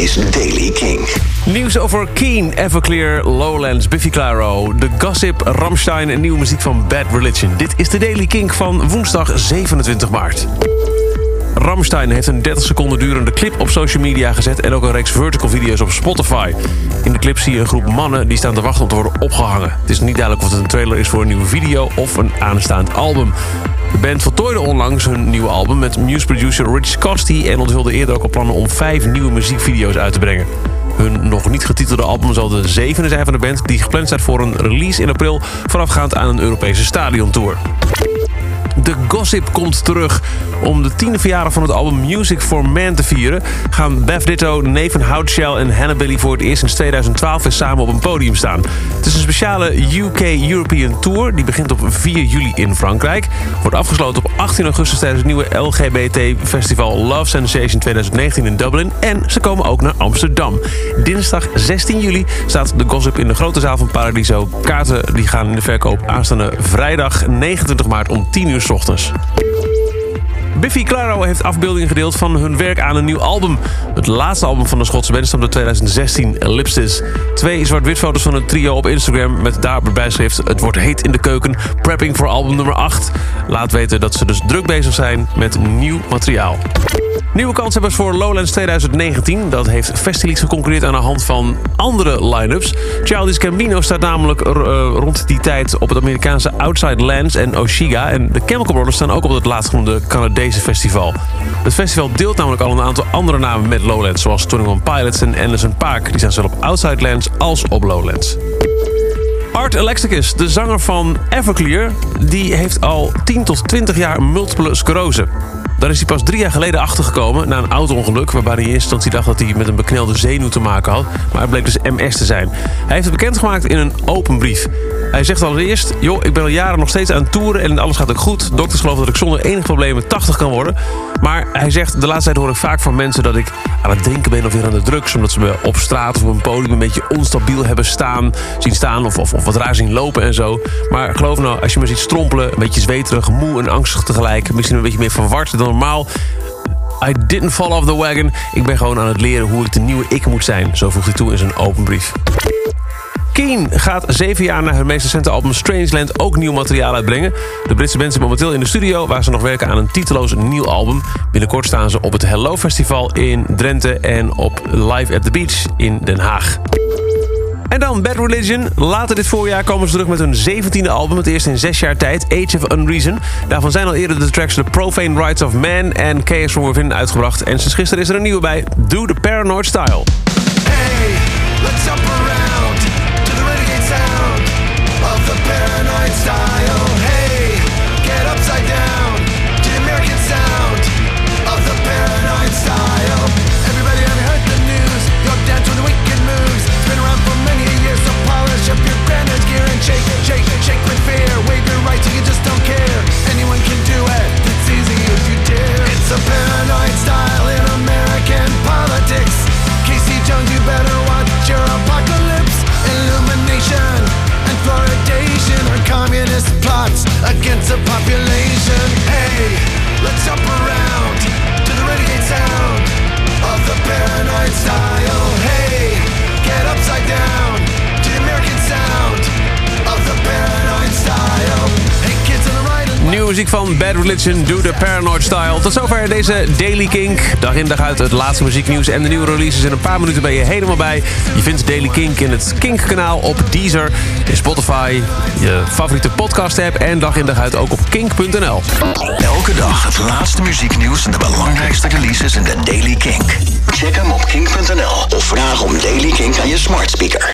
is Daily King. Nieuws over Keen, Everclear, Lowlands, Biffy Clyro, The Gossip, Ramstein en nieuwe muziek van Bad Religion. Dit is de Daily King van woensdag 27 maart. Ramstein heeft een 30 seconden durende clip op social media gezet... en ook een reeks vertical video's op Spotify. In de clip zie je een groep mannen die staan te wachten om te worden opgehangen. Het is niet duidelijk of het een trailer is voor een nieuwe video of een aanstaand album. De band voltooide onlangs hun nieuwe album met muziekproducer Rich Costy... en onthulde eerder ook al plannen om vijf nieuwe muziekvideo's uit te brengen. Hun nog niet getitelde album zal de zevende zijn van de band... die gepland staat voor een release in april... voorafgaand aan een Europese stadiontour. De Gossip komt terug. Om de tiende verjaardag van het album Music for Man te vieren... gaan Bev Ditto, Nathan Houtshell en Hannah Billy voor het eerst sinds 2012 weer samen op een podium staan. Het is een speciale UK European Tour. Die begint op 4 juli in Frankrijk. Wordt afgesloten op 18 augustus tijdens het nieuwe LGBT-festival Love Sensation 2019 in Dublin. En ze komen ook naar Amsterdam. Dinsdag 16 juli staat de Gossip in de grote zaal van Paradiso. Kaarten die gaan in de verkoop aanstaande vrijdag 29 maart om 10 uur ochtends. Biffy Clyro heeft afbeeldingen gedeeld van hun werk aan een nieuw album. Het laatste album van de Schotse band stamt uit 2016, Ellipsis. Twee zwart-wit foto's van het trio op Instagram met daarbij schrift... Het wordt heet in de keuken, prepping voor album nummer 8. Laat weten dat ze dus druk bezig zijn met nieuw materiaal. Nieuwe kanshebbers voor Lowlands 2019. Dat heeft Festilix geconcurreerd aan de hand van andere line-ups. Childish Gambino staat namelijk uh, rond die tijd op het Amerikaanse Outside Lands en Oshiga. En de Chemical Brothers staan ook op het laatstgenoemde Canadese festival. Het festival deelt namelijk al een aantal andere namen met Lowlands... zoals Tony One Pilots en Anderson Paak. Die staan zowel op Outside Lands als op Lowlands. Art Alexakis, de zanger van Everclear... die heeft al 10 tot 20 jaar multiple sclerose. Daar is hij pas drie jaar geleden achtergekomen na een auto-ongeluk... waarbij hij in eerste instantie dacht dat hij met een beknelde zenuw te maken had. Maar het bleek dus MS te zijn. Hij heeft het bekendgemaakt in een open brief. Hij zegt allereerst, joh, ik ben al jaren nog steeds aan het toeren... en alles gaat ook goed. Dokters geloven dat ik zonder enige problemen 80 kan worden. Maar hij zegt, de laatste tijd hoor ik vaak van mensen... dat ik aan het denken ben of weer aan de drugs... omdat ze me op straat of op een podium een beetje onstabiel hebben staan... zien staan of, of, of wat raar zien lopen en zo. Maar geloof nou, als je me ziet strompelen... een beetje zweterig, moe en angstig tegelijk... misschien een beetje meer verward dan normaal. I didn't fall off the wagon. Ik ben gewoon aan het leren hoe ik de nieuwe ik moet zijn. Zo voegt hij toe in zijn open brief. Keen gaat zeven jaar na hun meest recente album Strangeland ook nieuw materiaal uitbrengen. De Britse band zijn momenteel in de studio waar ze nog werken aan een titeloos nieuw album. Binnenkort staan ze op het Hello Festival in Drenthe en op Live at the Beach in Den Haag. En dan Bad Religion. Later dit voorjaar komen ze terug met hun 17e album. Het eerste in zes jaar tijd, Age of Unreason. Daarvan zijn al eerder de tracks The Profane Rights of Man en Chaos From Within uitgebracht. En sinds gisteren is er een nieuwe bij, Do The Paranoid Style. Muziek van Bad Religion, Do The Paranoid Style. Tot zover deze Daily Kink. Dag in dag uit het laatste muzieknieuws en de nieuwe releases. In een paar minuten ben je helemaal bij. Je vindt Daily Kink in het Kink-kanaal op Deezer, in Spotify, je favoriete podcast-app... en dag in dag uit ook op kink.nl. Elke dag het laatste muzieknieuws en de belangrijkste releases in de Daily King. Check hem op kink.nl of vraag om Daily King aan je smart speaker.